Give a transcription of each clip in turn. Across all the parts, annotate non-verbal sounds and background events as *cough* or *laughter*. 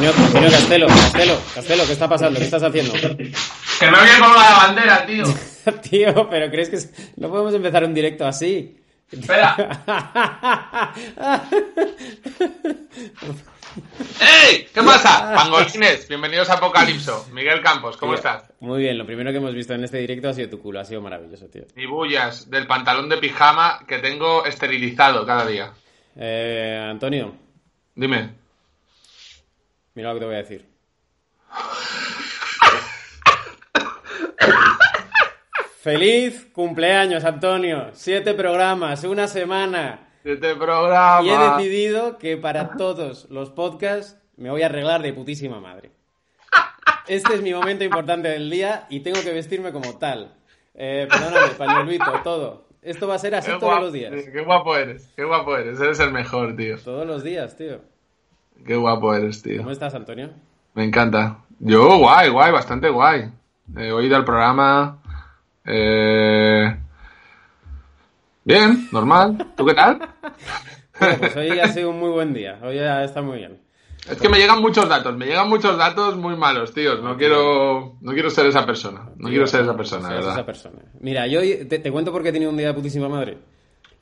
Antonio, Antonio Castelo, Castelo, Castelo, ¿qué está pasando? ¿Qué estás haciendo? Que me voy a colgar la bandera, tío. *laughs* Tío, pero ¿crees que no podemos empezar un directo así? Espera. *laughs* ¡Ey! ¿Qué pasa? *laughs* Pangolines, bienvenidos a Apocalipso. Miguel Campos, ¿cómo estás? Muy bien, lo primero que hemos visto en este directo ha sido tu culo, ha sido maravilloso, tío. Y bullas del pantalón de pijama que tengo esterilizado cada día. Eh, Antonio, Dime. Mira lo que te voy a decir. ¡Feliz cumpleaños, Antonio! Siete programas, una semana. Este programa. Y he decidido que para todos los podcasts me voy a arreglar de putísima madre. Este es mi momento importante del día y tengo que vestirme como tal. Eh, perdóname, pañuelito, todo. Esto va a ser así Qué todos guapo- los días. Qué guapo eres, qué guapo eres. Eres el mejor, tío. Todos los días, tío. Qué guapo eres, tío. ¿Cómo estás, Antonio? Me encanta. Yo, guay, guay, bastante guay. He oído el programa. Eh... Bien, normal. ¿Tú qué tal? *laughs* Pues hoy ha sido un muy buen día. Hoy ya está muy bien. Es que me llegan muchos datos, me llegan muchos datos muy malos, tíos. No quiero, no quiero ser esa persona. No quiero ser esa persona, Seas ¿verdad? esa persona. Mira, yo te, te cuento por qué he tenido un día de putísima madre.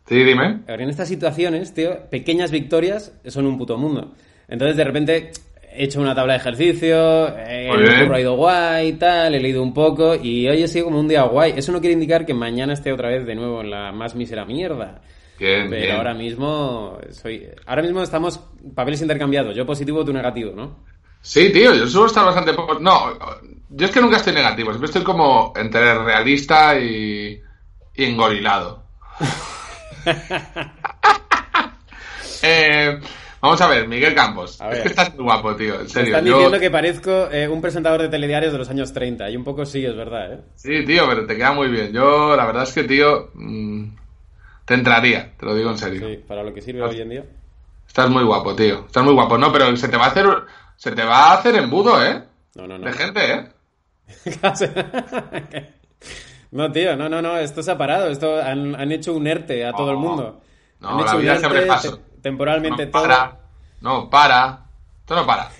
Sí, dime. A ver, en estas situaciones, tío, pequeñas victorias son un puto mundo. Entonces, de repente, he hecho una tabla de ejercicio, eh, el ha ido guay, tal, he leído un poco, y hoy ha sido como un día guay. Eso no quiere indicar que mañana esté otra vez de nuevo en la más mísera mierda. Bien, Pero bien. ahora mismo soy... Ahora mismo estamos papeles intercambiados, yo positivo, tú negativo, ¿no? Sí, tío, yo suelo estar bastante... No, yo es que nunca estoy negativo, siempre estoy como entre realista y, y engorilado. *laughs* Eh, vamos a ver, Miguel Campos. Es que estás muy guapo, tío, en Me serio. están yo- diciendo que parezco eh, un presentador de telediarios de los años 30, y un poco sí, es verdad, ¿eh? Sí, tío, pero te queda muy bien. Yo, la verdad es que, tío, mm, te entraría, te lo digo en serio. Sí, para lo que sirve hoy en día. Estás muy guapo, tío. Estás muy guapo. No, pero se te va a hacer, se te va a hacer embudo, ¿eh? No, no, no. De gente, ¿eh? *laughs* no, tío, no, no, no, esto se ha parado. Esto han, han hecho un ERTE a todo el mundo. No, han la vida se abre paso. Te- temporalmente no todo. para. No, para. Esto no para.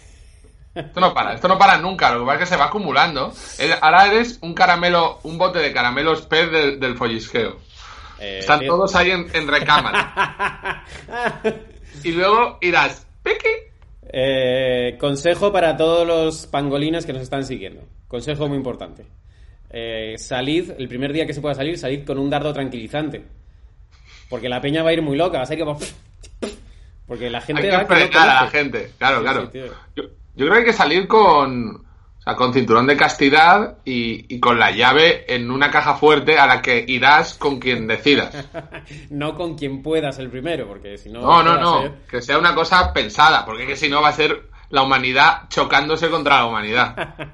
Esto no para. Esto no para nunca. Lo que pasa es que se va acumulando. Ahora eres un caramelo, un bote de caramelos pez del, del follisqueo. Eh, Están tío, todos ahí en, en recámara. *laughs* Y luego irás, piqui. eh, consejo para todos los pangolines que nos están siguiendo. Consejo muy importante. Eh, salid, el primer día que se pueda salir, salid con un dardo tranquilizante. Porque la peña va a ir muy loca, va a ser como... Porque la gente Hay que que no frenar a la gente. Claro, Sí, claro. sí, yo, yo creo que hay que salir con, o sea, con cinturón de castidad y, y con la llave en una caja fuerte a la que irás con quien decidas. *laughs* No con quien puedas el primero, porque si no... No, ¿qué no, no. ser? Que sea una cosa pensada, porque que si no va a ser la humanidad chocándose contra la humanidad. *laughs*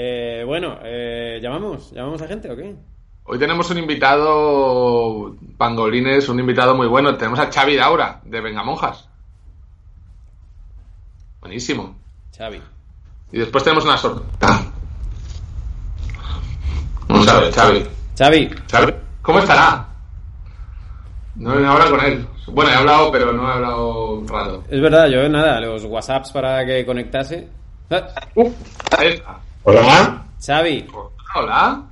Eh, bueno, eh, ¿llamamos? ¿Llamamos a gente o qué? Hoy tenemos un invitado, pangolines, un invitado muy bueno. Tenemos a Xavi Daura, de Vengamonjas. Buenísimo. Xavi. Y después tenemos una sorpresa. Vamos a ver, Xavi. Xavi, Xavi, ¿cómo estará? No he hablado con él. Bueno, he hablado, pero no he hablado un rato. es verdad, yo nada, los WhatsApps para que conectase. Ah, Ahí está. Hola, Xavi, Hola.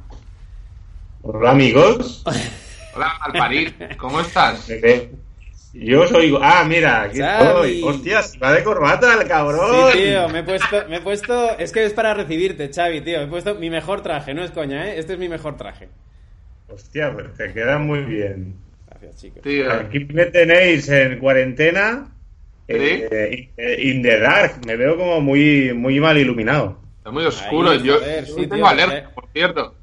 Hola amigos. *laughs* Hola, Malparir. ¿Cómo estás? *laughs* Yo soy. Ah, mira, aquí estoy. Hostias, va de corbata el cabrón. Sí, tío, me he puesto, me he puesto, es que es para recibirte, Xavi, tío, me he puesto mi mejor traje, no es coña, ¿eh? Este es mi mejor traje. Hostia, pues te queda muy bien. Gracias, chicos. Tío. Aquí me tenéis en cuarentena. eh, eh, in the dark. Me veo como muy, muy mal iluminado. Está muy oscuro. Ahí, yo joder, yo sí, tengo tío, alergia, eh. por cierto.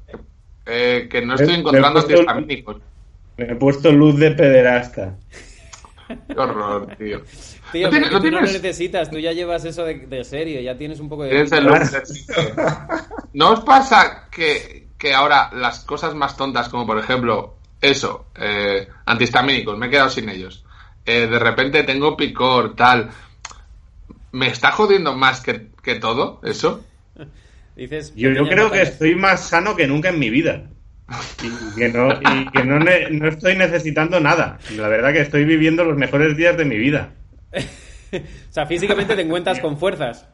Eh, que no estoy encontrando antihistamínicos. Me he puesto luz de pederasta. Qué horror, tío. Tío, ¿No tienes- tú no lo tienes- necesitas, tú ya llevas eso de, de serio, ya tienes un poco de... Tienes el ¿No os pasa que, que ahora las cosas más tontas, como por ejemplo eso, eh, antihistamínicos, me he quedado sin ellos, eh, de repente tengo picor, tal, ¿me está jodiendo más que, que todo eso? *laughs* Dices, Yo, creo que estoy más sano que nunca en mi vida. Y que no, y que no, ne- no estoy necesitando nada. La verdad que estoy viviendo los mejores días de mi vida. *laughs* o sea, físicamente te encuentras con fuerzas.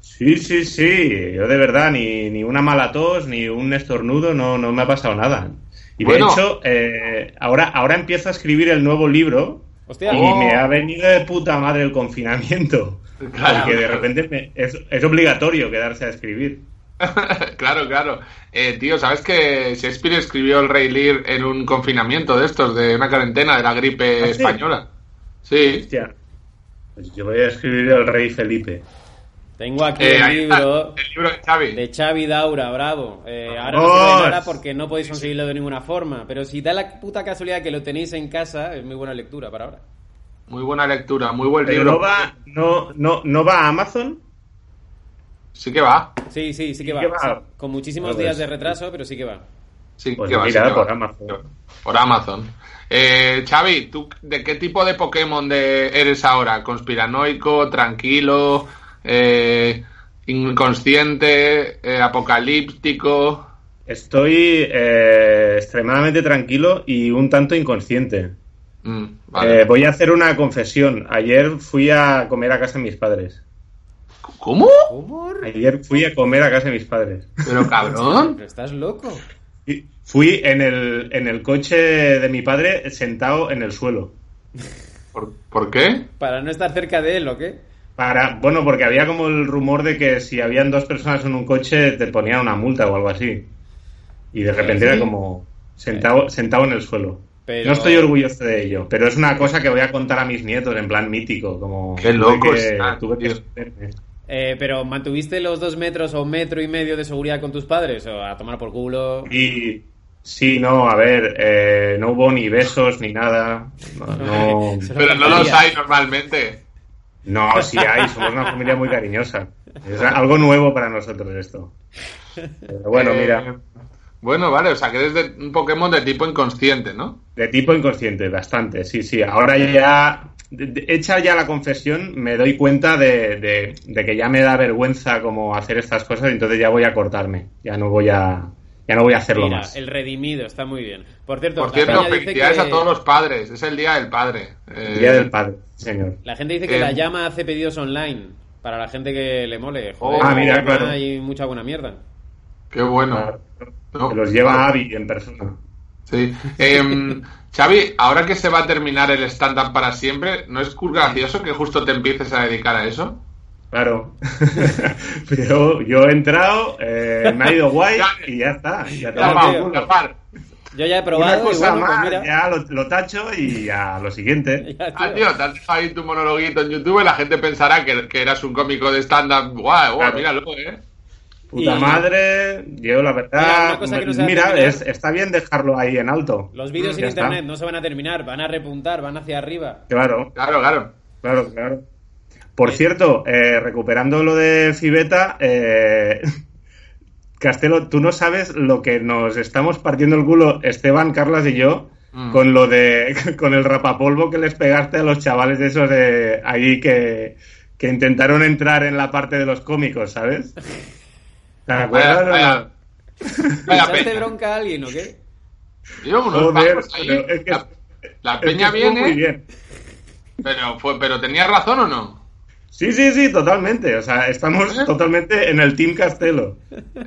Sí, sí, sí. Yo de verdad, ni, ni una mala tos, ni un estornudo, no, no me ha pasado nada. Y de hecho, eh, ahora, ahora empiezo a escribir el nuevo libro Hostia. y Oh. me ha venido de puta madre el confinamiento. Claro. Porque de repente me- es, es obligatorio quedarse a escribir. *laughs* claro, claro. Eh, tío, ¿sabes que Shakespeare escribió el Rey Lear en un confinamiento de estos, de una cuarentena de la gripe ¿Ah, sí? española? Sí. Hostia. Pues yo voy a escribir el rey Felipe. Tengo aquí Eh, el libro el libro de Xavi. de Xavi Daura, bravo. Eh, ahora no nada porque no podéis conseguirlo de ninguna forma. Pero si da la puta casualidad que lo tenéis en casa, es muy buena lectura para ahora. Muy buena lectura, muy buen Pero libro. no va, no, no, no va a Amazon. Sí que va. Sí, sí, sí que Sí va. que va. sí. Con muchísimos días de retraso, pero sí que va. Sí Pues que va. mira, sí que por va. Amazon. Por Amazon. Eh, Xavi, ¿tú de qué tipo de Pokémon de eres ahora? ¿Conspiranoico, tranquilo, eh, inconsciente, eh, apocalíptico? Estoy eh, extremadamente tranquilo y un tanto inconsciente. Mm, vale. Eh, voy a hacer una confesión. Ayer fui a comer a casa de mis padres. ¿Cómo? Ayer fui a comer a casa de mis padres. Pero cabrón. Pero *laughs* estás loco. Y Fui en el, en el coche de mi padre sentado en el suelo. ¿Por, por qué? Para no estar cerca de él, ¿o qué? Para, bueno, porque había como el rumor de que si habían dos personas en un coche te ponían una multa o algo así. Y de repente ¿Sí? era como sentado, sentado en el suelo. Pero- No estoy orgulloso de ello, pero es una cosa que voy a contar a mis nietos en plan mítico, como Qué tuve loco que- está, tuve que esconderme. Eh, pero ¿mantuviste los dos metros o metro y medio de seguridad con tus padres? ¿O a tomar por culo? Y sí, no, a ver, eh, no hubo ni besos ni nada. No, *laughs* Pero no los hay normalmente. no, sí hay, somos una familia muy cariñosa. Es algo nuevo para nosotros esto. Pero bueno, Eh, mira, Bueno, vale, o sea que eres de un Pokémon de tipo inconsciente, ¿no? de tipo inconsciente, bastante, sí, sí. Ahora ya, hecha ya la confesión, me doy cuenta de, de- de que ya me da vergüenza como hacer estas cosas, entonces ya voy a cortarme. Ya no voy a, ya no voy a hacerlo Mira, más. el redimido, está muy bien. Por cierto, Por cierto, felicidades que- a todos los padres. Es el Día del Padre. Eh, El Día del Padre, señor. La gente dice que Eh, la llama hace pedidos online para la gente que le mole. Joder, Ah, mira, claro. Hay mucha buena mierda. Qué bueno. Claro. No, Que los lleva Avi en persona. Sí. Em, *laughs* Xavi, ahora que se va a terminar el stand-up para siempre, ¿no es gracioso que justo te empieces a dedicar a eso? Claro. *laughs* yo, yo he entrado, eh, me ha ido guay y ya está. Ya ya par. Yo ya he Una probado y cosa bueno, pues más, mira. ya lo, lo tacho y a lo siguiente. *laughs* Ya, Ah, tío. tío, te has dejado ahí tu monologuito en YouTube y la gente pensará que, que eras un cómico de stand-up. Guau, guau, Claro. míralo, ¿eh? Puta Y- madre, yo la verdad. mira, es- está bien dejarlo ahí en alto. Los vídeos Mm, en está. internet no se van a terminar, van a repuntar, van hacia arriba. Claro, Claro, claro. claro, claro. Por cierto, eh, recuperando lo de Fibeta, eh, *laughs* Castelo, tú no sabes lo que nos estamos partiendo el culo Esteban, Carlas y yo Mm. con lo de *laughs* con el rapapolvo que les pegaste a los chavales de esos de ahí que, que intentaron entrar en la parte de los cómicos, ¿sabes? *laughs* ¿Te acuerdas? bronca a alguien o qué? Tío, unos Joder, ahí. pero es que- la, la Es que peña estuvo muy viene, bien. pero fue, pero tenía razón o no? Sí, sí, sí, totalmente. O sea, estamos ¿Eh? totalmente en el Team Castelo.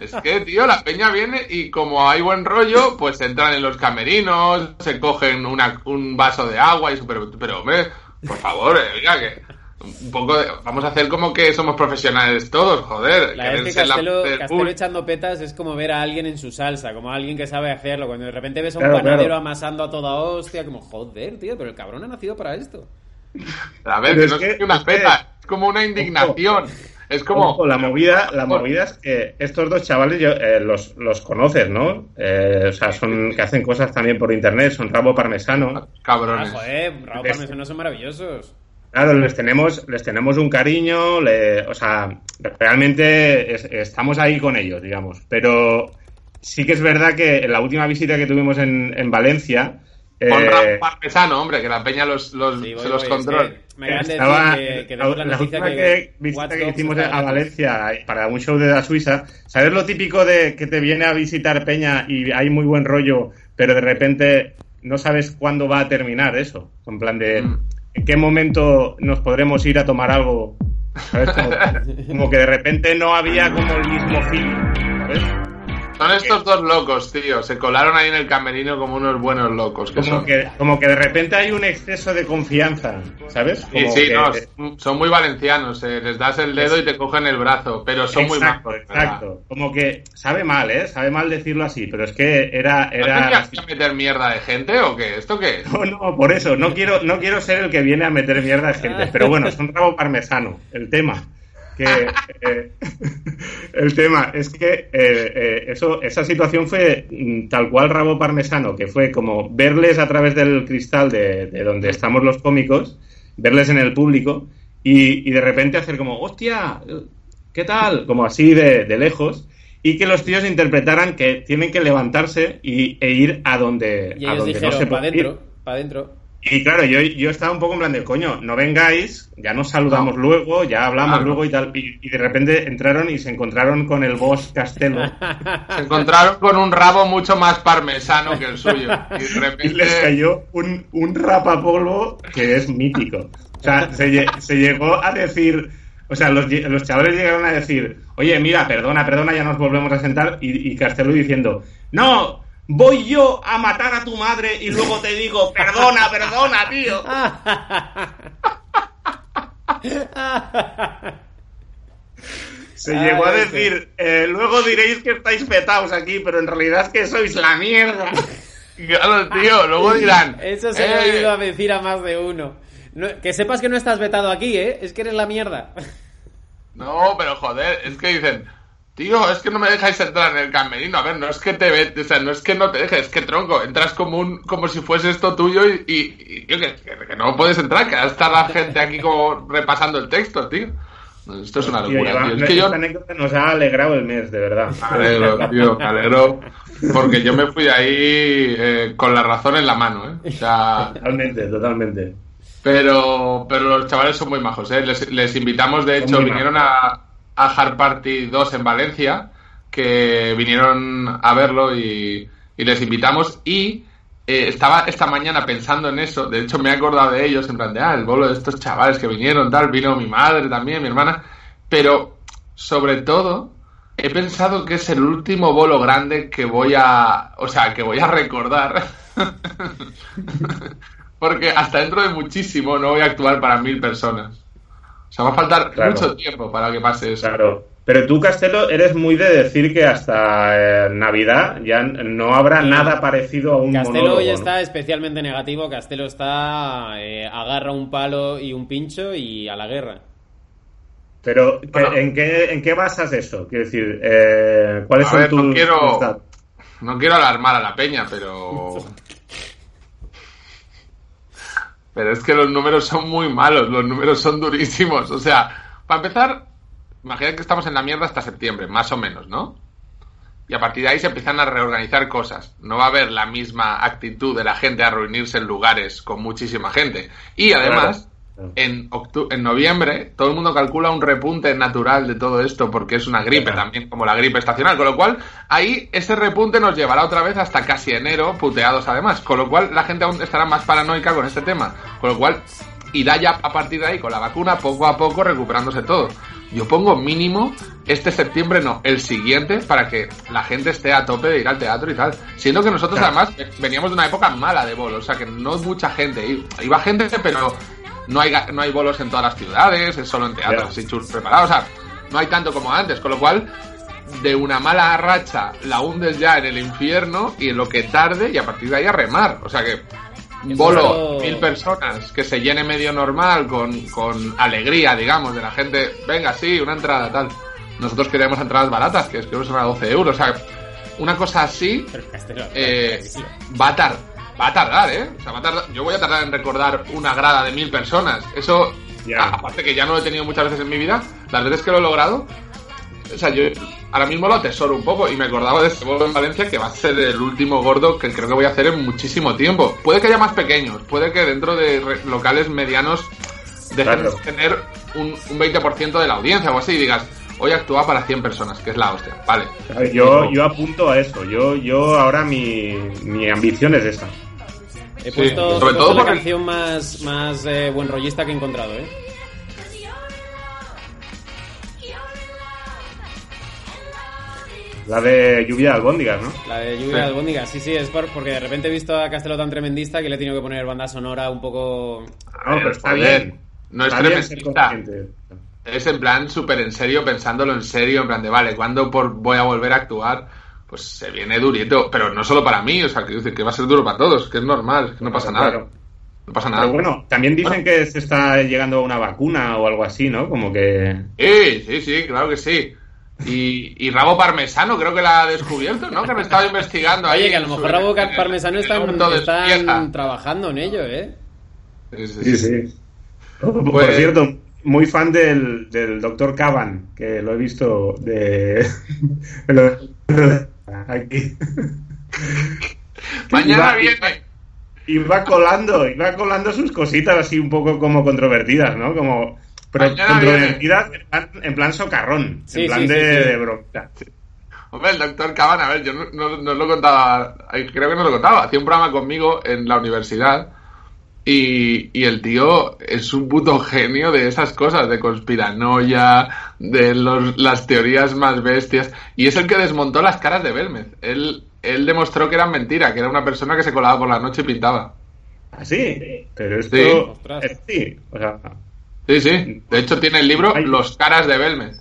Es que, tío, la peña viene y como hay buen rollo, pues entran en los camerinos, se cogen una- un vaso de agua y eso, pero, pero hombre, por favor, eh, oiga, que un poco de- vamos a hacer como que somos profesionales todos, joder. La vez que quererse la- Castelo, Castelo echando petas es como ver a alguien en su salsa, como a alguien que sabe hacerlo. Cuando de repente ves a un Claro, panadero claro. amasando a toda hostia, como joder, tío, pero el cabrón ha nacido para esto. A ver, que es no que- es una es que- peta, es como una indignación. Es como... Ojo, la movida, la movida es que estos dos chavales yo, eh, los, los conoces, ¿no? Eh, o sea, son que hacen cosas también por internet, son rabo parmesano. Ah, Cabrones. joder, Raúl Es- Parmesano son maravillosos. Claro, les tenemos, les tenemos un cariño, le- o sea, realmente es- estamos ahí con ellos, digamos. Pero sí que es verdad que en la última visita que tuvimos en, en Valencia, Con eh, Rafa Parmesano, hombre, que la peña los, los- Sí, voy, se los controla. me estaba- decir que, que la, la última que, que- visita que hicimos a Valencia para un show de la Suiza, ¿sabes lo típico de que te viene a visitar Peña y hay muy buen rollo, pero de repente no sabes cuándo va a terminar eso? En plan de, Mm. En qué momento nos podremos ir a tomar algo. ¿Sabes? Como, como que de repente no había como el mismo feeling. ¿sabes? Son estos dos locos, tío. Se colaron ahí en el camerino como unos buenos locos. Que Como son. que, como que de repente hay un exceso de confianza, ¿sabes? Sí, Como sí, que- no, son muy valencianos. eh, Les das el dedo y te cogen el brazo, pero son muy exacto, majos. ¿verdad? exacto. Como que sabe mal, ¿eh? Sabe mal decirlo así, pero es que era... ¿No era tenías que meter mierda de gente o qué? ¿Esto qué es? No, no, por eso, no quiero, no quiero ser el que viene a meter mierda a gente, pero bueno, es un rabo parmesano, el tema. Que, eh, el tema es que eh, eh, eso, esa situación fue mm, tal cual rabo parmesano, que fue como verles a través del cristal de, de donde estamos los cómicos, verles en el público y, y de repente hacer como, hostia, ¿qué tal? Como así de, de lejos. Y que los tíos interpretaran que tienen que levantarse y, e ir a donde, Y a donde no se puede ir. para adentro. Y claro, yo, yo estaba un poco en plan de, coño, no vengáis, ya nos saludamos luego, ya hablamos Claro. luego y tal. Y, y de repente entraron y se encontraron con el boss Castelo *laughs* Se encontraron con un rabo mucho más parmesano que el suyo. Y de *laughs* y repente. les cayó un, un rapapolvo que es mítico. O sea, se, se llegó a decir, o sea, los, los chavales llegaron a decir, oye, mira, perdona, perdona, ya nos volvemos a sentar. Y, y Castelo diciendo, no, voy yo a matar a tu madre y luego te digo, perdona, perdona, tío. Se Ay, llegó a decir, eh, luego diréis que estáis petados aquí, pero en realidad es que sois la mierda. Claro, tío, luego dirán. Eso se lo he "Eh, oído a decir a más de uno. No- que sepas que no estás vetado aquí, ¿eh? Es que eres la mierda. No, pero joder, es que dicen, tío, es que no me dejáis entrar en el camerino. A ver, no es que te ve, o sea, no es que no te dejes, es que tronco, entras como un, como si fuese esto tuyo y, y, que, no puedes entrar, que está la gente aquí como repasando el texto, tío. Esto es una locura, tío. Es que yo esta anécdota nos ha alegrado el mes, de verdad. me alegro, tío, me alegro, porque yo me fui de ahí eh, con la razón en la mano, ¿eh? O sea, Totalmente, totalmente. Pero, pero los chavales son muy majos, ¿eh? Les, les invitamos, de hecho, vinieron a, a Hard Party 2 en Valencia, que vinieron a verlo y, les invitamos. Y eh, estaba esta mañana pensando en eso, de hecho me he acordado de ellos, en plan de, ah, el bolo de estos chavales que vinieron, tal, vino mi madre también, mi hermana, pero sobre todo he pensado que es el último bolo grande que voy a, o sea, que voy a recordar. *laughs* Porque hasta dentro de muchísimo no voy a actuar para mil personas. O sea, va a faltar Claro. mucho tiempo para que pase eso. Claro. Pero tú, Castelo, eres muy de decir que hasta eh, Navidad ya no habrá nada parecido a un Castelo monólogo, hoy ¿no? está especialmente negativo. Castelo está. eh, agarra un palo y un pincho y a la guerra. Pero, ¿qué- Bueno. ¿en, qué, ¿en qué basas eso? Quiero decir, eh, ¿cuáles A son ver, tus... no quiero- tus datos? No quiero alarmar a la peña, pero. *laughs* Pero es que los números son muy malos, los números son durísimos. O sea, para empezar, imagínate que estamos en la mierda hasta septiembre, más o menos, ¿no? Y a partir de ahí se empiezan a reorganizar cosas. No va a haber la misma actitud de la gente a reunirse en lugares con muchísima gente. Y además. En, octu- en noviembre todo el mundo calcula un repunte natural de todo esto porque es una gripe Claro. también como la gripe estacional, con lo cual ahí ese repunte nos llevará otra vez hasta casi enero, puteados además, con lo cual la gente aún estará más paranoica con este tema, con lo cual irá ya a partir de ahí con la vacuna poco a poco recuperándose todo. Yo pongo mínimo este septiembre, no, el siguiente, para que la gente esté a tope de ir al teatro y tal. Siendo que nosotros Claro. además veníamos de una época mala de bolos, o sea que no mucha gente, i- iba gente, pero no hay, ga- no hay bolos en todas las ciudades, es solo en teatros así chulos preparados, o sea, no hay tanto como antes, con lo cual de una mala racha la hundes ya en el infierno y en lo que tarde y a partir de ahí a remar, o sea que un bolo, mil personas, que se llene medio normal, con, con alegría, digamos, de la gente, venga, sí, una entrada, tal. Nosotros queríamos entradas baratas, que es que son a 12 euros, o sea, una cosa así eh, va a tardar, va a tardar, ¿eh? O sea, va a tardar, yo voy a tardar en recordar una grada de mil personas. Eso, aparte que ya no lo he tenido muchas veces en mi vida, las veces que lo he logrado, o sea, yo ahora mismo lo atesoro un poco y me acordaba de este bolo en Valencia que va a ser el último gordo que creo que voy a hacer en muchísimo tiempo. Puede que haya más pequeños, puede que dentro de locales medianos dejes Claro. tener un, un 20% de la audiencia o así y digas, hoy actúa para 100 personas, que es la hostia, vale. Yo, yo apunto a eso. Yo, yo ahora mi, mi ambición es esa. He puesto, he sobre puesto todo la porque- canción más, más eh, buen rollista que he encontrado, ¿eh? La de lluvia de albóndigas, ¿no? La de Lluvia de Albóndiga. Sí, sí, es por- porque de repente he visto a Castelo tan tremendista que le he tenido que poner banda sonora un poco... No, pero está Joder, bien. no es tremendista. Es en plan súper en serio, pensándolo en serio, en plan de, vale, ¿cuándo por, voy a volver a actuar? Pues se viene durito, pero no solo para mí, o sea, quiero decir que va a ser duro para todos, que es normal, que no pasa nada. Claro. No pasa nada. Pero bueno, también dicen que se está llegando a una vacuna o algo así, ¿no? Como que... Sí, sí, sí, claro que sí. Y, y Rabo Parmesano creo que la ha descubierto, ¿no? Que me estaba investigando ahí. Oye, que a lo mejor Rabo Parmesano están, están trabajando en ello, ¿eh? Sí, sí, sí. Por Pues- cierto, muy fan del, del Dr. Caban, que lo he visto de... *laughs* aquí. *laughs* Mañana viene. Iba colando, iba colando sus cositas así un poco como controvertidas, ¿no? Como... Pero controvertidas en plan, en plan socarrón, Sí, en plan sí, de, sí, de bromita. Hombre, el doctor Caban, a ver, yo no, no, no lo contaba, creo que no lo contaba, hacía un programa conmigo en la universidad y, y el tío es un puto genio de esas cosas, de conspiranoia, de los, las teorías más bestias, y es el que desmontó las caras de Belmez. Él, él demostró que eran mentira, que era una persona que se colaba por la noche y pintaba. Así, pero esto... Sí. Ostras. sí, o sea... Sí, sí, de hecho tiene el libro. Los caras de Belmez.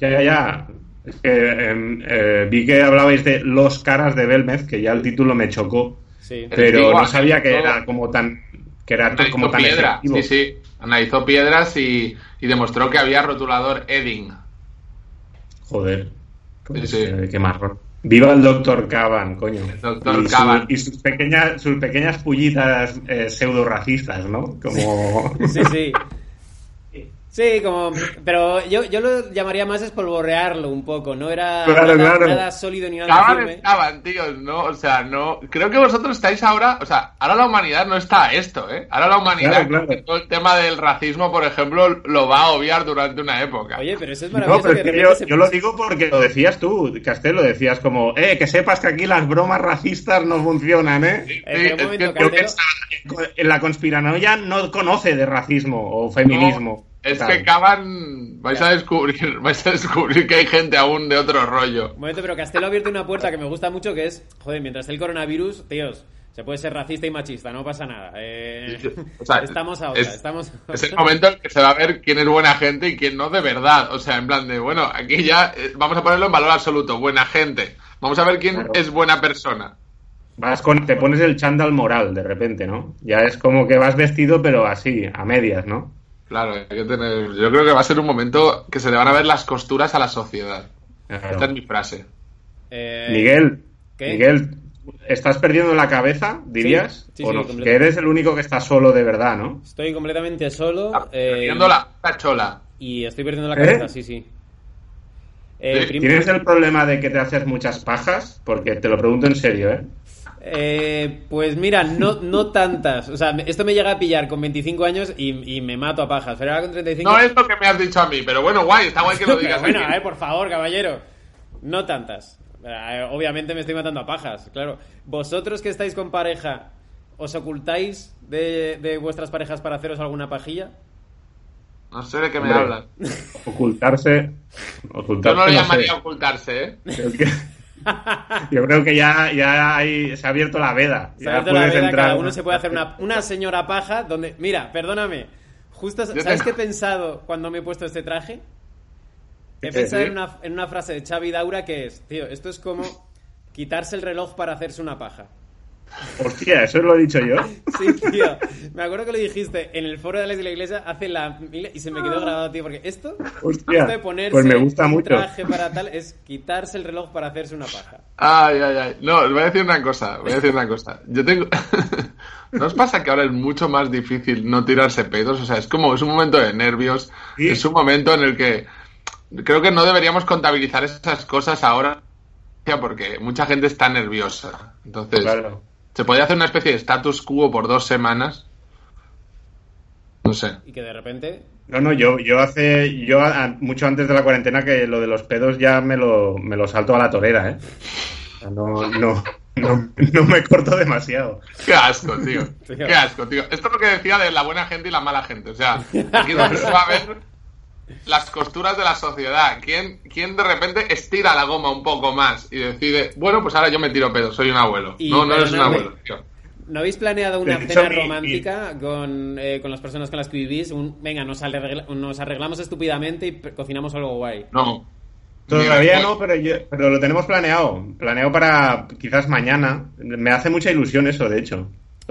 Ya, ya, ya. Es que em, eh, vi que hablabais de Los caras de Belmez, que ya el título me chocó, Sí. pero no sabía que era como tan que era Analizó como tan piedra, efectivo. sí, sí, analizó piedras y, y demostró que había rotulador Edding. Joder. Pues, Sí, sí. eh, qué marrón. Viva el doctor Caban, coño. El Dr. y, su- Caban. y sus pequeñas sus pequeñas pullitas eh, pseudo racistas, ¿no? Como Sí, sí. Sí, como... Pero yo, yo lo llamaría más espolvorearlo un poco. No era Claro, nada, claro. nada sólido ni nada Caban firme. estaban, tíos, ¿no? O sea, no. Creo que vosotros estáis ahora. O sea, ahora la humanidad no está a esto, ¿eh? Ahora la humanidad, Claro, todo el tema del racismo, por ejemplo, lo va a obviar durante una época. Oye, pero eso es No, maravilloso. pero que yo, se- yo lo digo porque lo decías tú, Castelo, decías como, eh, que sepas que aquí las bromas racistas no funcionan, ¿eh? Sí, es momento, que- Yo que en la conspiranoia no conoce de racismo o feminismo. No, es Tal. que Caban. Vais a descubrir, *laughs* vais a descubrir que hay gente aún de otro rollo. Un momento, pero Castelo ha abierto una puerta que me gusta mucho, que es, joder, mientras el coronavirus, tíos, se puede ser racista y machista, no pasa nada. Eh, O sea, estamos a otra, es, estamos a otra. es el momento en que se va a ver quién es buena gente y quién no de verdad. O sea, en plan de, bueno, aquí ya eh, vamos a ponerlo en valor absoluto. Buena gente. Vamos a ver quién Claro. es buena persona. Vas con, te pones el chándal moral de repente, ¿no? Ya es como que vas vestido, pero así, a medias, ¿no? Claro, hay que tener. Yo creo que va a ser un momento que se le van a ver las costuras a la sociedad. Claro. Esta es mi frase. Eh, Miguel, ¿qué? Miguel, ¿estás perdiendo la cabeza, dirías? Sí, sí, ¿O sí, no? completamente. Que eres el único que está solo de verdad, ¿no? Estoy completamente solo eh, Viendo la chola. y estoy perdiendo la ¿Eh? cabeza, sí, sí. Eh, ¿Tienes el problema de que te haces muchas pajas? Porque te lo pregunto en serio, ¿eh? Eh, pues mira, no, no *laughs* tantas. O sea, esto me llega a pillar con 25 años y, y me mato a pajas. Pero ahora con 35... No es lo que me has dicho a mí, pero bueno, guay, está guay que lo *laughs* digas. bueno, aquí. a ver, por favor, caballero. No tantas. Eh, Obviamente me estoy matando a pajas, claro. Vosotros que estáis con pareja, ¿os ocultáis de, de vuestras parejas para haceros alguna pajilla? No sé de qué me Hombre. hablas. Ocultarse. Yo Ocultarse. no lo sé. llamaría ocultarse, ¿eh? Que- Yo creo que ya, ya hay- se ha abierto la veda. Se Ya ha abierto la puedes veda, cada uno se puede hacer una, una señora paja donde... Mira, perdóname. Justo, ¿Sabes qué he pensado cuando me he puesto este traje? He ¿Qué? pensado en una, en una frase de Xavi Daura que es, tío, esto es como quitarse el reloj para hacerse una paja. Hostia, eso lo he dicho yo. *laughs* Sí, tío. Me acuerdo que lo dijiste en el foro de Alex de la Iglesia hace la mil- y se me quedó grabado, tío, porque esto, Hostia, esto de ponerse pues me gusta un mucho. traje para tal es quitarse el reloj para hacerse una paja. Ay, ay, ay. No, os voy a decir una cosa, voy a decir una cosa. Yo tengo... *laughs* ¿No os pasa que ahora es mucho más difícil no tirarse pedos? O sea, es como, es un momento de nervios, Sí. es un momento en el que creo que no deberíamos contabilizar esas cosas ahora porque mucha gente está nerviosa. Entonces, Claro. Se podría hacer una especie de status quo por dos semanas. No sé. Y que de repente, No, no, yo, yo hace, yo a- mucho antes de la cuarentena que lo de los pedos ya me lo, me lo salto a la torera, ¿eh? O sea, no, no, no, no me corto demasiado. Qué asco, tío. Tío. Qué asco, tío. Esto es lo que decía de la buena gente y la mala gente. O sea, aquí donde se va a ver las costuras de la sociedad. ¿Quién, ¿Quién de repente estira la goma un poco más y decide, bueno, pues ahora yo me tiro pedo, soy un abuelo? Y no, no eres un abuelo, tío. ¿No habéis planeado una cena mi- romántica con, eh, con las personas con las que vivís? Un, venga, nos, arregla- nos arreglamos estupidamente y cocinamos algo guay. No. Todavía no, pero, yo- pero lo tenemos planeado. Planeado para quizás mañana. Me hace mucha ilusión eso, de hecho.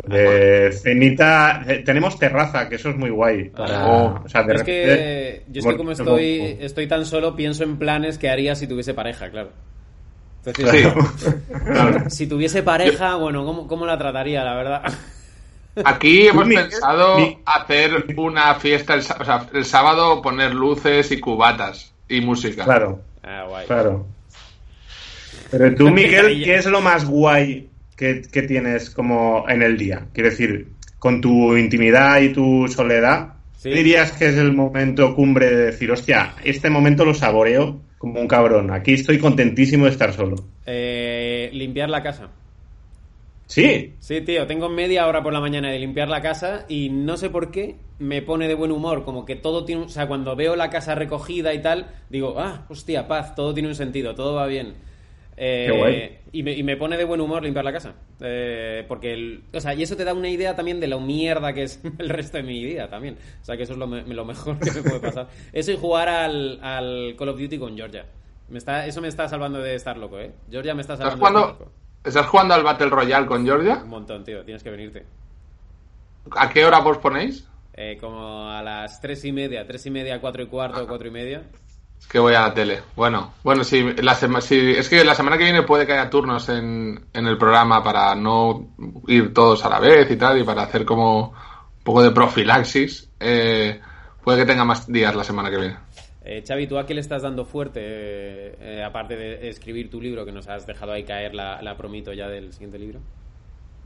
De cenita. Tenemos terraza, que eso es muy guay. Para, Oh. o sea, de es repente- que yo es que como estoy, estoy tan solo, pienso en planes que haría si tuviese pareja, claro. Entonces, Sí. Claro. *laughs* si tuviese pareja, bueno, ¿cómo, cómo la trataría, la verdad? *laughs* Aquí hemos pensado mi- hacer una fiesta, el, sá- o sea, el sábado poner luces y cubatas y música. Claro, Ah, guay. claro. Pero tú, *laughs* Miguel. ¿qué es lo más guay que, que tienes como en el día? Quiero decir, con tu intimidad y tu soledad, Sí. dirías que es el momento cumbre de decir, hostia, este momento lo saboreo como un cabrón. Aquí estoy contentísimo de estar solo. Eh, limpiar la casa. Sí, Sí, tío, tengo media hora por la mañana de limpiar la casa y no sé por qué me pone de buen humor, como que todo tiene, o sea, cuando veo la casa recogida y tal, digo, ah, hostia, paz, todo tiene un sentido, todo va bien. Eh, Qué guay. Y, me, y me pone de buen humor limpiar la casa. Eh, porque, el- o sea, y eso te da una idea también de lo mierda que es *laughs* el resto de mi vida también. O sea, que eso es lo, me- lo mejor que me puede pasar. *laughs* Eso y jugar al, al Call of Duty con Georgia. Me está, eso me está salvando de estar loco, ¿eh? Georgia me está ¿Estás salvando de estar jugando, loco. ¿Estás jugando al Battle Royale con Georgia? Un montón, tío, tienes que venirte. ¿A qué hora vos ponéis? Eh, como a las tres y media, tres y media, cuatro y cuarto, cuatro y media. Que voy a la tele. Bueno, bueno, sí, la sema- sí, es que la semana que viene puede que haya turnos en, en el programa para no ir todos a la vez y tal, y para hacer como un poco de profilaxis. Eh, puede que tenga más días la semana que viene. Eh, Xavi, ¿tú a qué le estás dando fuerte? eh, eh, aparte de escribir tu libro, que nos has dejado ahí caer la, la promito ya del siguiente libro.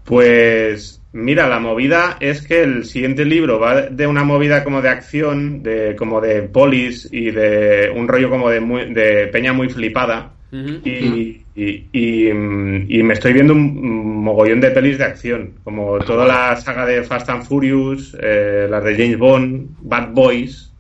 Pues mira, la movida es que el siguiente libro va de una movida como de acción, de como de polis y de un rollo como de, muy- de peña muy flipada. Y, y- y, y me estoy viendo un mogollón de pelis de acción, como toda la saga de Fast and Furious, eh, las de James Bond, Bad Boys.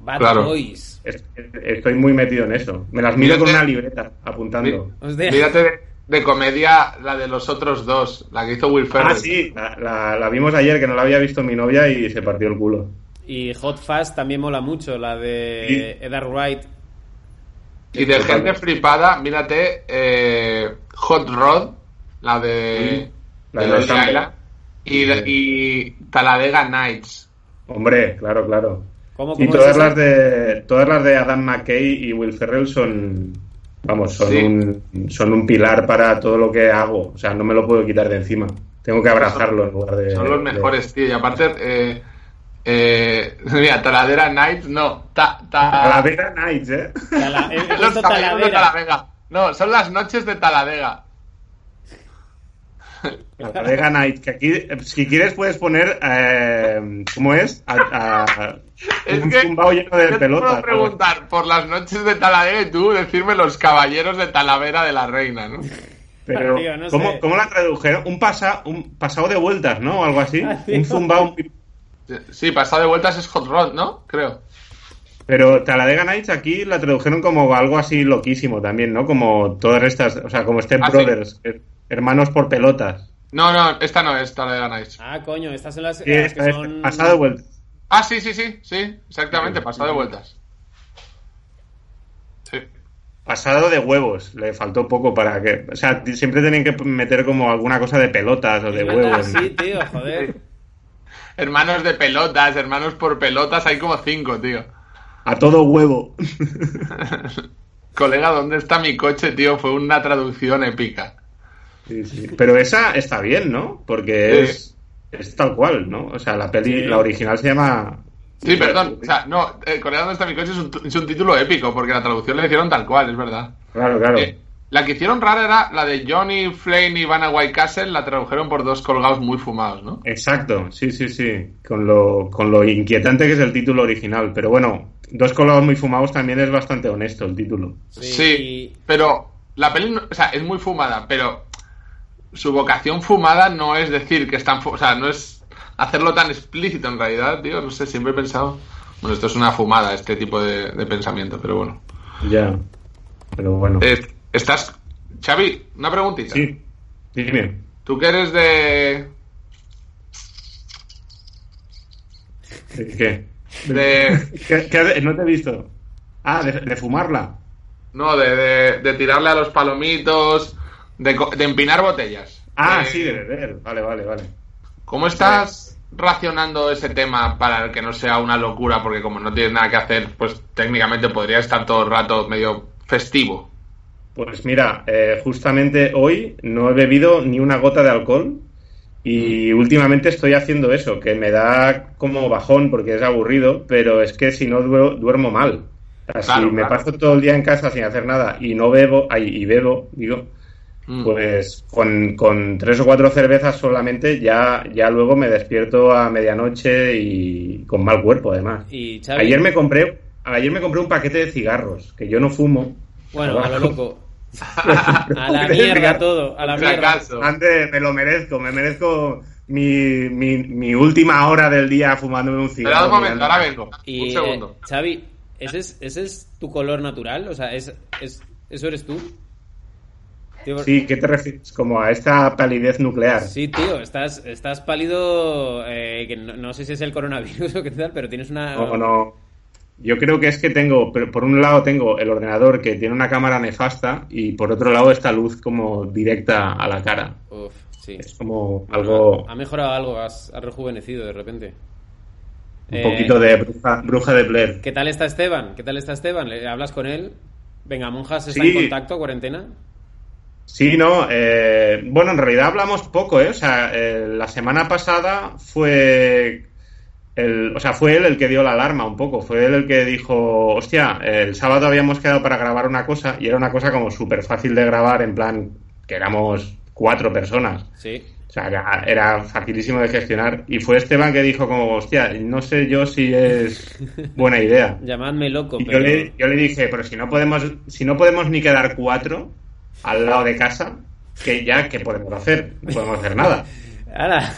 Bad Claro. Boys. Es- Estoy muy metido en eso. Me las miro con una libreta apuntando. Mírate de, comedia la de los otros dos, la que hizo Will Ferrell. Ah, sí, la, la- la vimos ayer que no la había visto mi novia y se partió el culo. Y Hot Fast también mola mucho, la de Edgar Wright. Y de gente flipada, mírate eh, Hot Rod, la de, La de de los y, y Talladega Nights. Hombre, claro, claro. ¿Cómo, Y cómo todas es esa? las de todas las de Adam McKay y Will Ferrell son vamos, son Sí. un son un pilar para todo lo que hago, o sea, no me lo puedo quitar de encima. Tengo que abrazarlo en lugar de Son los de- mejores, tío. Y aparte, eh, eh, *laughs* mira, Taladera Nights, no. Ta, ta- Talavera Nights, ¿eh? Tala- los caballeros de. Talavega. No, son las noches de Taladega. Talavera Nights, que aquí si quieres puedes poner eh, ¿cómo es? A, a- *laughs* Es un que zumbao lleno de yo te pelotas. puedo preguntar por las noches de Taladega y tú decirme los caballeros de Talavera de la Reina, ¿no? Pero Tío, no ¿cómo, sé. cómo la tradujeron? Un pasa un pasado de vueltas, ¿no? O algo así. Ah, tío. un zumbao Sí, pasado de vueltas es Hot Rod, ¿no? Creo. Pero Talladega Nights aquí la tradujeron como algo así loquísimo también, ¿no? Como todas estas, o sea, como Step Ah, sí. Brothers, eh, hermanos por pelotas. No, no, esta no es Taladega Nights. Ah, coño, estas son las, Sí, las esta que es son... pasado de vueltas. Ah, sí, sí, sí, sí, exactamente, pasado de vueltas. Sí. Pasado de huevos, le faltó poco para que. O sea, siempre tienen que meter como alguna cosa de pelotas o de Ah, huevos. Sí, tío, joder. Hermanos de pelotas, hermanos por pelotas, hay como cinco, tío. A todo huevo. *laughs* Colega, ¿dónde está mi coche, tío? Fue una traducción épica. Sí, sí. Pero esa está bien, ¿no? Porque es, es tal cual, ¿no? O sea, la peli, Sí. la original se llama. Sí, perdón. O sea, no, eh, ¿dónde está mi coche? Es un, es un título épico, porque la traducción le hicieron tal cual, es verdad. Claro, claro. Eh, la que hicieron rara era la de Johnny Flynn y Vanna White Castle, la tradujeron por dos colgados muy fumados, ¿no? Exacto, sí, sí, sí. Con lo, con lo inquietante que es el título original. Pero bueno, Dos colados muy fumados también es bastante honesto el título. Sí, pero la peli, o sea, es muy fumada, pero su vocación fumada no es decir que están, o sea, no es hacerlo tan explícito en realidad, tío, no sé, siempre he pensado, bueno, esto es una fumada, este tipo de, de pensamiento, pero bueno. Ya. Pero bueno. Eh, estás, Xavi, una preguntita. Sí. Dime. Tú que eres de, ¿Qué? de, *laughs* ¿Qué- qué- no te he visto. Ah, de, de fumarla. no, de, de, de tirarle a los palomitos, de, de empinar botellas. Ah, Eh, sí, de beber. Vale, vale, vale. ¿Cómo estás racionando ese tema para que no sea una locura? Porque como no tienes nada que hacer, pues técnicamente podría estar todo el rato medio festivo. Pues mira, eh, justamente hoy no he bebido ni una gota de alcohol y últimamente estoy haciendo eso, que me da como bajón porque es aburrido, pero es que si no duermo, duermo mal. O sea, Claro, si me claro. paso todo el día en casa sin hacer nada y no bebo, ay, y bebo, digo, Mm. pues con, con tres o cuatro cervezas solamente ya, ya luego me despierto a medianoche y con mal cuerpo además. Y Ayer me compré, ayer me compré un paquete de cigarros, que yo no fumo. bueno, a lo loco. *laughs* A la mierda todo, a la mierda. Antes me lo merezco, me merezco mi, mi, mi última hora del día fumándome un cigarro. Un momento, ahora vengo. Y, un segundo. eh, Xavi, ¿ese es, ¿ese es tu color natural? O sea, ¿es, es, ¿eso eres tú? Tío, Sí, ¿qué te refieres? Como a esta palidez nuclear. Sí, tío, estás, estás pálido, eh, que no, no sé si es el coronavirus *laughs* o qué tal, pero tienes una... No, no. Yo creo que es que tengo, pero por un lado tengo el ordenador que tiene una cámara nefasta y por otro lado esta luz como directa a la cara. Uf, sí. Es como algo, Ha mejorado algo, has, has rejuvenecido de repente. un Eh, poquito de bruja, bruja de Blair. ¿Qué tal está Esteban? ¿Qué tal está Esteban? ¿Le hablas con él? Venga, Monjas está Sí. en contacto, cuarentena. Sí, no, eh, bueno, en realidad hablamos poco, ¿eh? O sea, eh, la semana pasada fue el, o sea, fue él el que dio la alarma un poco, fue él el que dijo, hostia, el sábado habíamos quedado para grabar una cosa y era una cosa como súper fácil de grabar, en plan, que éramos cuatro personas. Sí. O sea, era, era facilísimo de gestionar. Y fue Esteban que dijo como, hostia, no sé yo si es buena idea. *laughs* Llamadme loco, Y yo pero... le, yo le dije, pero si no podemos, si no podemos ni quedar cuatro al lado de casa, que ya, ¿qué podemos hacer? No podemos hacer nada. Ahora,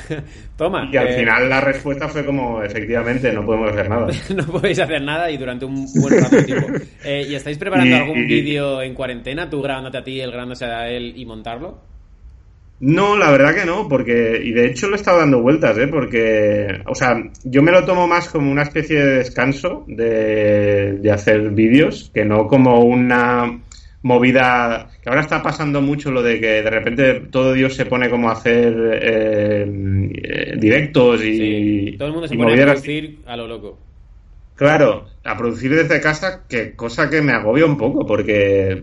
toma. Y al eh, final la respuesta fue como, efectivamente, no podemos hacer nada. *laughs* no podéis hacer nada y durante un buen rato de tiempo. *laughs* Eh, ¿Y estáis preparando Y- algún y- vídeo en cuarentena? ¿Tú grabándote a ti, él grabándose a él y montarlo? No, la verdad que no, porque, y de hecho le he estado dando vueltas, ¿eh? Porque, o sea, yo me lo tomo más como una especie de descanso de, de hacer vídeos, que no como una movida, que ahora está pasando mucho lo de que de repente todo Dios se pone como a hacer eh, eh, directos y, Sí. Todo el mundo se pone a producir a lo loco. Claro, a producir desde casa, que cosa que me agobia un poco, porque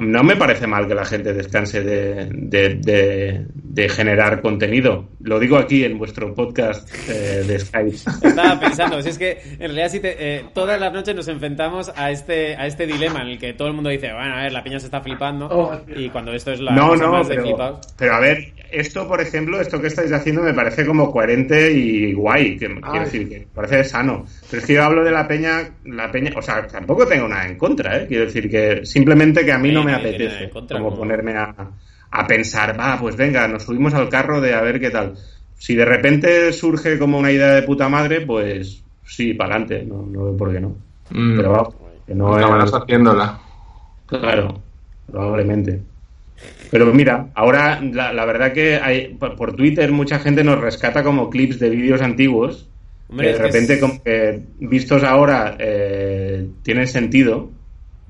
no me parece mal que la gente descanse de, de, de- de generar contenido. Lo digo aquí en vuestro podcast eh, de Skype. Estaba pensando, si es que en realidad si te- eh, todas las noches nos enfrentamos a este, a este dilema en el que todo el mundo dice, bueno, a ver, la piña se está flipando y cuando esto es la No, cosa no, más de pero, flipados. pero a ver, esto, por ejemplo, esto que estáis haciendo me parece como coherente y guay, que, quiero decir, que me parece sano. Pero es que yo hablo de la peña, la peña, o sea, tampoco tengo nada en contra, ¿eh? Quiero decir que simplemente que a mí Sí, no me apetece en contra, como como- ponerme a, a pensar, va, pues venga, nos subimos al carro de a ver qué tal. Si de repente surge como una idea de puta madre, pues sí, para adelante, no, no veo por qué no. Mm. Pero vamos, que no Acabarás es... haciéndola. Claro, probablemente. Pero mira, ahora la, la verdad que hay, por por Twitter mucha gente nos rescata como clips de vídeos antiguos Hombre, que de repente es- como que vistos ahora eh, tienen sentido.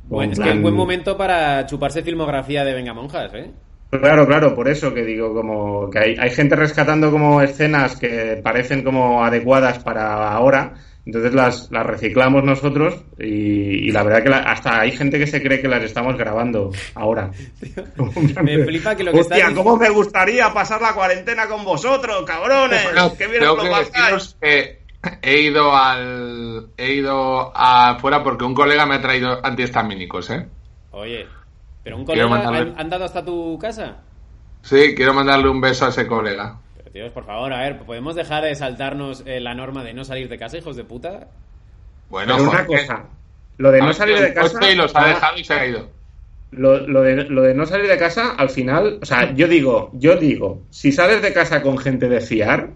Bueno, En es que es buen momento para chuparse filmografía de Venga Monjas, ¿eh? Claro, claro, por eso que digo como que hay, hay gente rescatando como escenas que parecen como adecuadas para ahora, entonces las, las reciclamos nosotros y, y la verdad que la- hasta hay gente que se cree que las estamos grabando ahora. *laughs* Me flipa que lo que Hostia, ¿cómo me gustaría pasar la cuarentena con vosotros, cabrones? Bueno, ¡Qué bien tengo os que lo pasáis! deciros que he ido al he ido afuera porque un colega me ha traído antihistamínicos, ¿eh? Oye, pero un Quiero colega mandarle- han, dado hasta tu casa. Sí, quiero mandarle un beso a ese colega. Pero tíos, por favor, a ver, ¿podemos dejar de saltarnos eh, la norma de no salir de casa, hijos de puta? Bueno, Pero una cosa, lo de no salir de casa... y los ha dejado y se ha ido. lo, lo de, lo de no salir de casa, al final, o sea, yo digo, yo digo, si sales de casa con gente de fiar,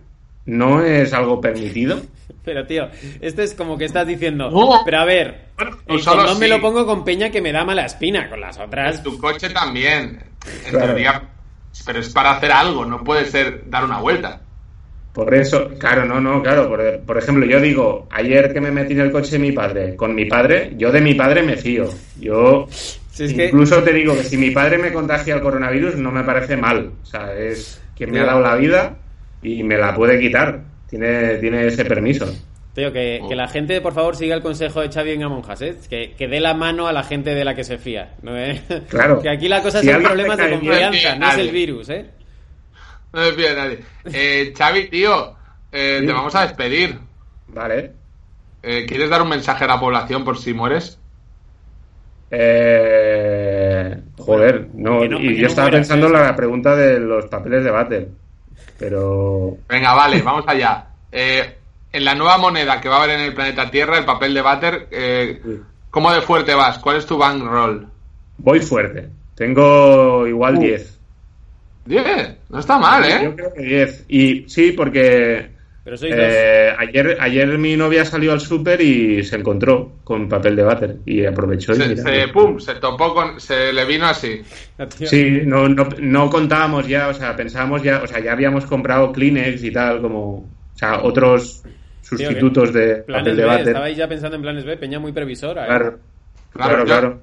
no es algo permitido. Pero tío, esto es como que estás diciendo, No. pero a ver, Bueno, el solo condón me lo pongo con peña que me da mala espina, con las otras. Tu coche también. En Claro. teoría. Pero es para hacer algo, no puede ser dar una vuelta. Por eso, claro, no, no, claro. Por, por ejemplo, yo digo, ayer que me metí en el coche de mi padre, con mi padre, yo de mi padre me fío. Yo Si es que- incluso te digo que si mi padre me contagia el coronavirus, no me parece mal. O sea, es quien me ha dado la vida y me la puede quitar. Tiene, tiene ese permiso. Tío, que, Oh. que la gente, por favor, siga el consejo de Xavi en Monjas, ¿eh? Que, que dé la mano a la gente de la que se fía. ¿no, eh? *laughs* Claro. Que aquí la cosa Si son problemas de confianza, no es el virus, ¿eh? No me pide nadie. Eh, Xavi, tío, eh, Sí. te vamos a despedir. Vale. Eh, ¿Quieres dar un mensaje a la población por si mueres? Eh, joder, no, no- y yo no estaba mueras, pensando en ¿eh? la pregunta de los papeles de Battle. Pero Venga, vale, vamos allá. Eh, en la nueva moneda que va a haber en el planeta Tierra, el papel de Butter, eh, ¿cómo de fuerte vas? ¿Cuál es tu bankroll? voy fuerte. Tengo igual Uh. 10. 10, no está mal, Yo ¿eh? creo que 10. Y sí, porque Pero sois eh, ayer, ayer mi novia salió al súper y se encontró con papel de váter y aprovechó y Se, mira, se- pum, se topó con. Se le vino así. Sí, no, no, no contábamos ya, o sea, pensábamos ya, o sea, ya habíamos comprado Kleenex y tal, como, o sea, otros sustitutos de papel de B, váter. estabais ya pensando en planes B, Peña muy previsora, ¿eh? Claro, Claro, claro, yo- claro.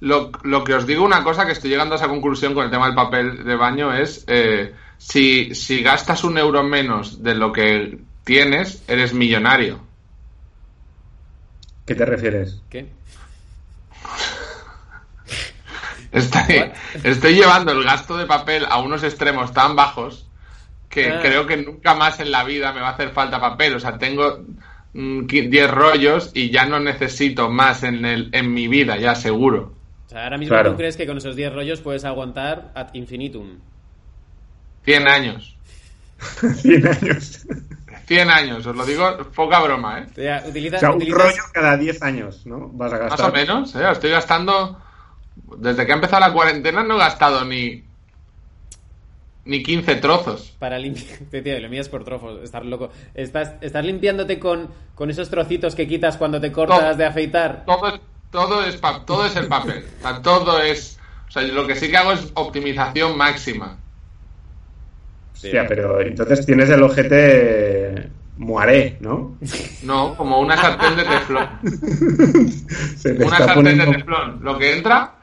Lo, lo que os digo, una cosa que estoy llegando a esa conclusión con el tema del papel de baño es: eh, si, si gastas un euro menos de lo que tienes, eres millonario. ¿Qué te refieres? ¿Qué? *laughs* Estoy, estoy llevando el gasto de papel a unos extremos tan bajos que Ah. creo que nunca más en la vida me va a hacer falta papel. O sea, tengo mm, qui- 10 rollos y ya no necesito más en, el, en mi vida, ya seguro. O sea, ahora mismo Claro. tú crees que con esos 10 rollos puedes aguantar ad infinitum. 100 años. 100 años. 100 años, os lo digo, poca broma, ¿eh? O sea, utiliza- O sea, un utilizas- rollo cada 10 años, ¿no? Vas a gastar. Más o menos, ¿eh? Estoy gastando. Desde que ha empezado la cuarentena no he gastado ni. ni 15 trozos. Para limpiar. *laughs* Tío, lo mías por trozos, estar loco. Estás, estás limpiándote con, con esos trocitos que quitas cuando te cortas Todo. de afeitar. Todo es, todo es, pa- todo es el papel. O sea, todo es. O sea, lo que sí que hago es optimización máxima. Hostia, pero entonces tienes el ojete muaré, ¿no? No, como una sartén de teflón. *laughs* Se Una está sartén de poniendo teflón. Lo que entra,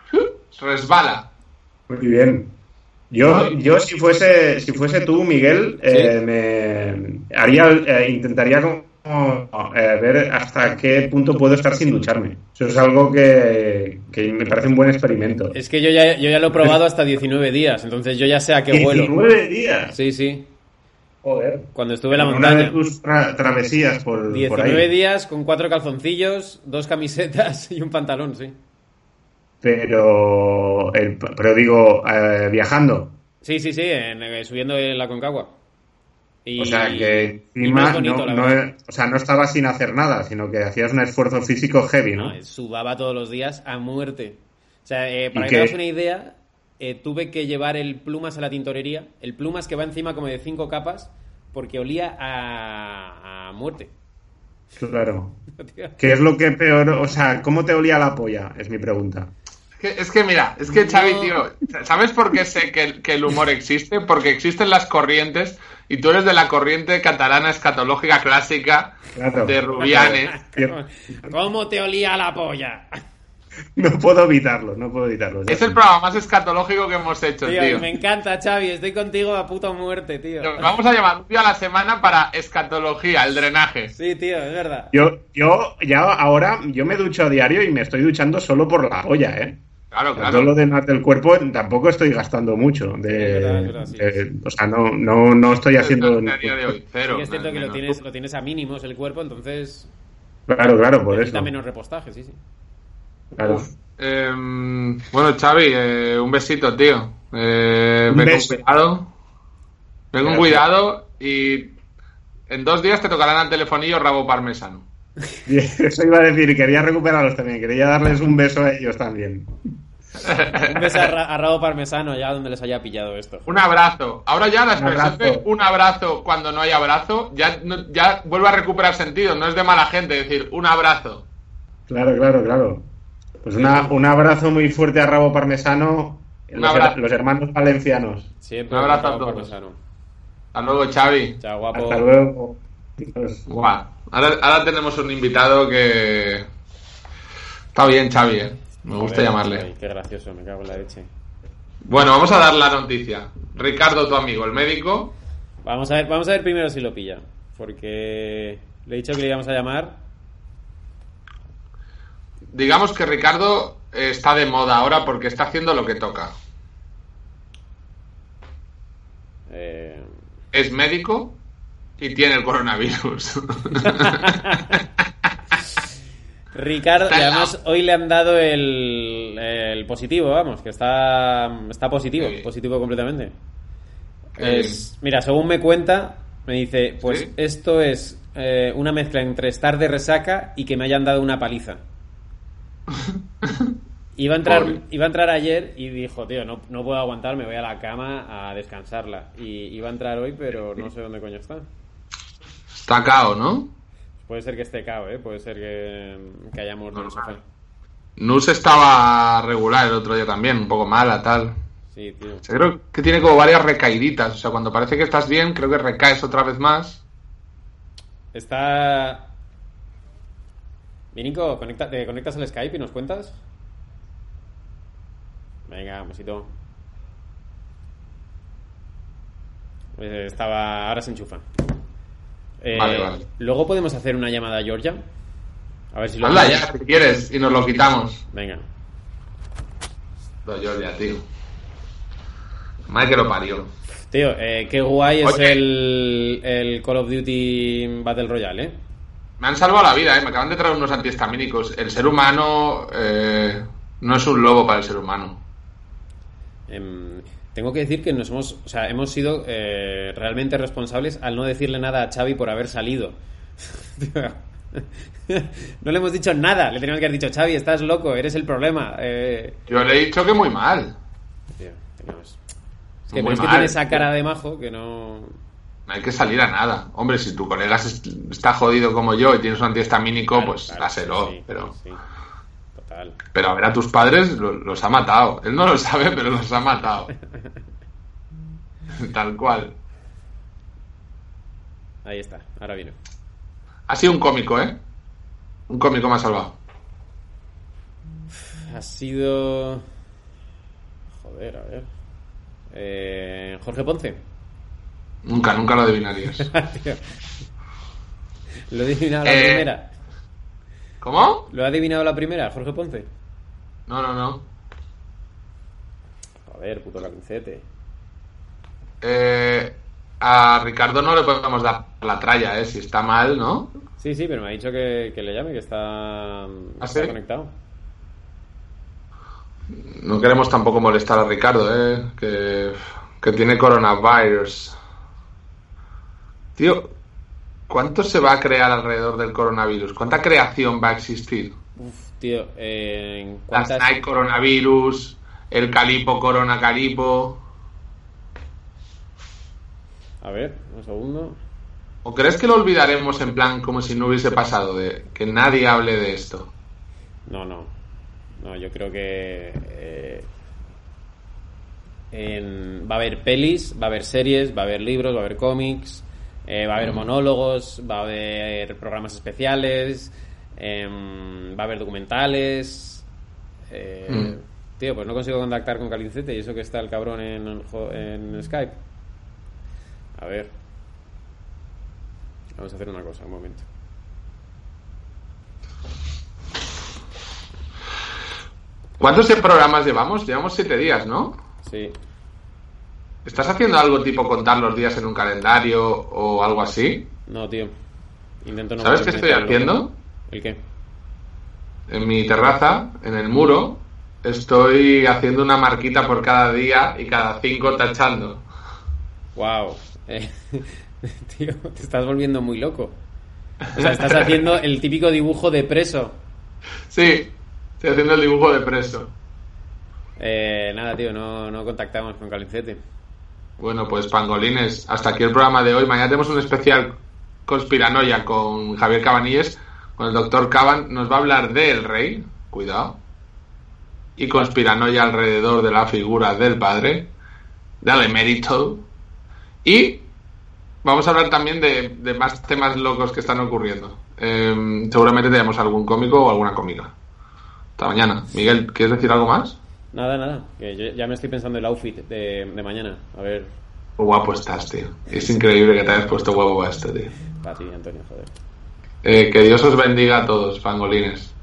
resbala. muy bien. Yo, yo si fuese, si fuese tú, Miguel, eh, me haría, eh, intentaría como, eh, ver hasta qué punto puedo estar sin ducharme. Eso es algo que, que me parece un buen experimento. Es que yo ya, yo ya lo he probado *laughs* hasta 19 días, entonces yo ya sé a qué vuelo. 19 días. Sí, sí. Joder. Cuando estuve en la Una de montaña. tus tra- travesías por, por 19 ahí. días con cuatro calzoncillos, dos camisetas *laughs* y un pantalón, sí. Pero, el- pero digo, eh, viajando. Sí, sí, sí, en- eh, subiendo en la Concagua. Y, O sea, que encima bonito, no, no o sea, no estabas sin hacer nada, sino que hacías un esfuerzo físico heavy, ¿no? No, sudaba todos los días a muerte. O sea, eh, para ¿Y que te hagas una idea, eh, tuve que llevar el plumas a la tintorería. El plumas que va encima como de cinco capas porque olía a, a muerte. Claro. *laughs* ¿Qué es lo que peor, o sea, cómo te olía la polla? Es mi pregunta. Es que, es que mira, es que Xavi, No. tío, ¿sabes por qué sé que, el- que el humor existe? Porque existen las corrientes y tú eres de la corriente catalana escatológica clásica Claro. de Rubianes. ¿Cómo te olía la polla? No puedo evitarlo, no puedo evitarlo. Es el programa más escatológico que hemos hecho, Tío, tío. me encanta, Xavi. Estoy contigo a puta muerte, tío. Vamos a llamar un día a la semana para escatología, el drenaje. Sí, tío, es verdad. Yo, yo, ya ahora, yo me ducho a diario y me estoy duchando solo por la polla, ¿eh? Claro, Todo lo claro. demás del cuerpo tampoco estoy gastando mucho. De, Es verdad, es verdad, sí. de- o sea, no, no, no estoy haciendo. De hoy, Sí cero. es cierto que lo tienes, lo tienes a mínimos el cuerpo, entonces Claro, claro, por eso. necesita menos repostaje, sí, sí. Claro. Em, bueno, Xavi, eh, un besito, tío. Eh, ven beso. con cuidado. Ven con cuidado y en dos días te tocarán al telefonillo rabo parmesano. Y *laughs* Eso iba a decir, quería recuperarlos también, quería darles un beso a ellos también. Un beso a, Ra- a Rabo Parmesano, ya donde les haya pillado esto. Un abrazo. Ahora ya la expresión de abrazo. un abrazo cuando no hay abrazo ya, no- ya vuelve a recuperar sentido. No es de mala gente decir un abrazo. Claro, claro, claro. Pues una- un abrazo muy fuerte a Rabo Parmesano, Un los, abrazo. los hermanos valencianos. Siempre Un abrazo a Rabo todos. Parmesano. Hasta luego, Xavi. Chao, guapo. Hasta luego. Guau. Ahora, ahora tenemos un invitado que... Está bien, Xavi, ¿eh? Me gusta llamarle. ay, qué gracioso, me cago en la leche. Bueno, vamos a dar la noticia. Ricardo, tu amigo, el médico, Vamos a ver, vamos a ver primero si lo pilla. Porque le he dicho que le íbamos a llamar. digamos que Ricardo eh, está de moda ahora porque está haciendo lo que toca. eh, Es médico y tiene el coronavirus. *laughs* Ricardo, y además hoy le han dado el, el positivo, vamos, que está, está positivo, Sí. positivo completamente. Es- mira, según me cuenta, me dice, pues Sí. esto es eh, una mezcla entre estar de resaca y que me hayan dado una paliza. *laughs* Iba a entrar, Pobre. iba a entrar ayer y dijo, tío, no, no puedo aguantar, me voy a la cama a descansarla. Y iba a entrar hoy, pero no sé dónde coño está. Está cao, ¿no? Puede ser que esté cao, ¿eh? Puede ser que, que haya muerto en el. Nus estaba regular el otro día también, un poco mala, tal. Sí, tío. O sea, creo que tiene como varias recaíditas. O sea, cuando parece que estás bien, creo que recaes otra vez más. Está. Vinico, conecta, ¿te conectas al Skype y nos cuentas? Venga, besito. Eh, estaba. Ahora se enchufa. Eh, Vale, vale. Luego podemos hacer una llamada a Georgia. A ver si lo. Hazla ya, si quieres, y nos lo quitamos. Venga. Lo Georgia, tío. Madre que lo parió. Tío, eh, qué guay es el, el Call of Duty Battle Royale, ¿eh? Me han salvado la vida, ¿eh? Me acaban de traer unos antihistamínicos. El ser humano eh, no es un lobo para el ser humano. Em, tengo que decir que nos hemos, o sea, hemos sido eh, realmente responsables al no decirle nada a Xavi por haber salido. *laughs* no le hemos dicho nada. Le teníamos que haber dicho, Xavi, estás loco, eres el problema. Eh, Yo le he dicho que muy mal. tío, Es que, Muy es que tiene esa cara de majo que no... No hay que salir a nada. Hombre, si tu colega es- está jodido como yo y tienes un antihistamínico, Claro, pues claro, dáselo. sí, pero, sí, total. pero a ver, a tus padres lo- los ha matado. Él no lo sabe, pero los ha matado. *laughs* Tal cual. Ahí está, ahora viene. Ha sido un cómico, ¿eh? Un cómico ha salvado. Ha sido... Joder, a ver. Eh, Jorge Ponce. Nunca, nunca lo adivinarías. *laughs* Lo he adivinado la Eh. primera. ¿Cómo? ¿Lo ha adivinado la primera, Jorge Ponce? No, no, no. Joder, puto calincete. Eh, a Ricardo no le podemos dar la tralla, ¿eh? Si está mal, ¿no? Sí, sí, pero me ha dicho que, que le llame, que está, está ¿Ah, sí? conectado. No queremos tampoco molestar a Ricardo, ¿eh? Que, que tiene coronavirus. Tío, ¿cuánto se va a crear alrededor del coronavirus? ¿Cuánta creación va a existir? Uf, tío, eh, ¿en La cuántas- Snake coronavirus, el Calipo corona Calipo. A ver, un segundo. ¿O crees que lo olvidaremos en plan como si no hubiese pasado? De que nadie hable de esto. No, no. No, yo creo que... eh, en- va a haber pelis, va a haber series, va a haber libros, va a haber cómics, eh, va a haber monólogos, va a haber programas especiales, em, va a haber documentales. eh, Mm. Tío, pues no consigo contactar con Calincete y eso que está el cabrón en, el en Skype. A ver. Vamos a hacer una cosa, un momento. ¿Cuántos programas llevamos? Llevamos siete días, ¿no? Sí. ¿Estás haciendo algo tipo contar los días en un calendario o algo así? No, tío. Intento no ¿Sabes qué estoy haciendo? ¿El qué? En mi terraza, en el muro, estoy haciendo una marquita por cada día y cada cinco tachando. Wow. Eh, *laughs* tío, te estás volviendo muy loco. O sea, estás haciendo el típico dibujo de preso. Sí, estoy haciendo el dibujo de preso. Eh, nada, tío, no, no contactamos con Calincete. Bueno, pues pangolines, hasta aquí el programa de hoy. Mañana tenemos un especial conspiranoia con Javier Cabanilles, con el doctor Caban. Nos va a hablar del rey, cuidado, y conspiranoia alrededor de la figura del padre, del emérito. Y vamos a hablar también de, de más temas locos que están ocurriendo. Eh, seguramente tenemos algún cómico o alguna cómica. Hasta mañana. Miguel, ¿quieres decir algo más? Nada, nada. Que yo ya me estoy pensando el outfit de, de mañana. A ver. Qué guapo estás, tío. Es increíble que te hayas puesto guapo para esto, tío. Para ti, Antonio, joder. Eh, que Dios os bendiga a todos, pangolines.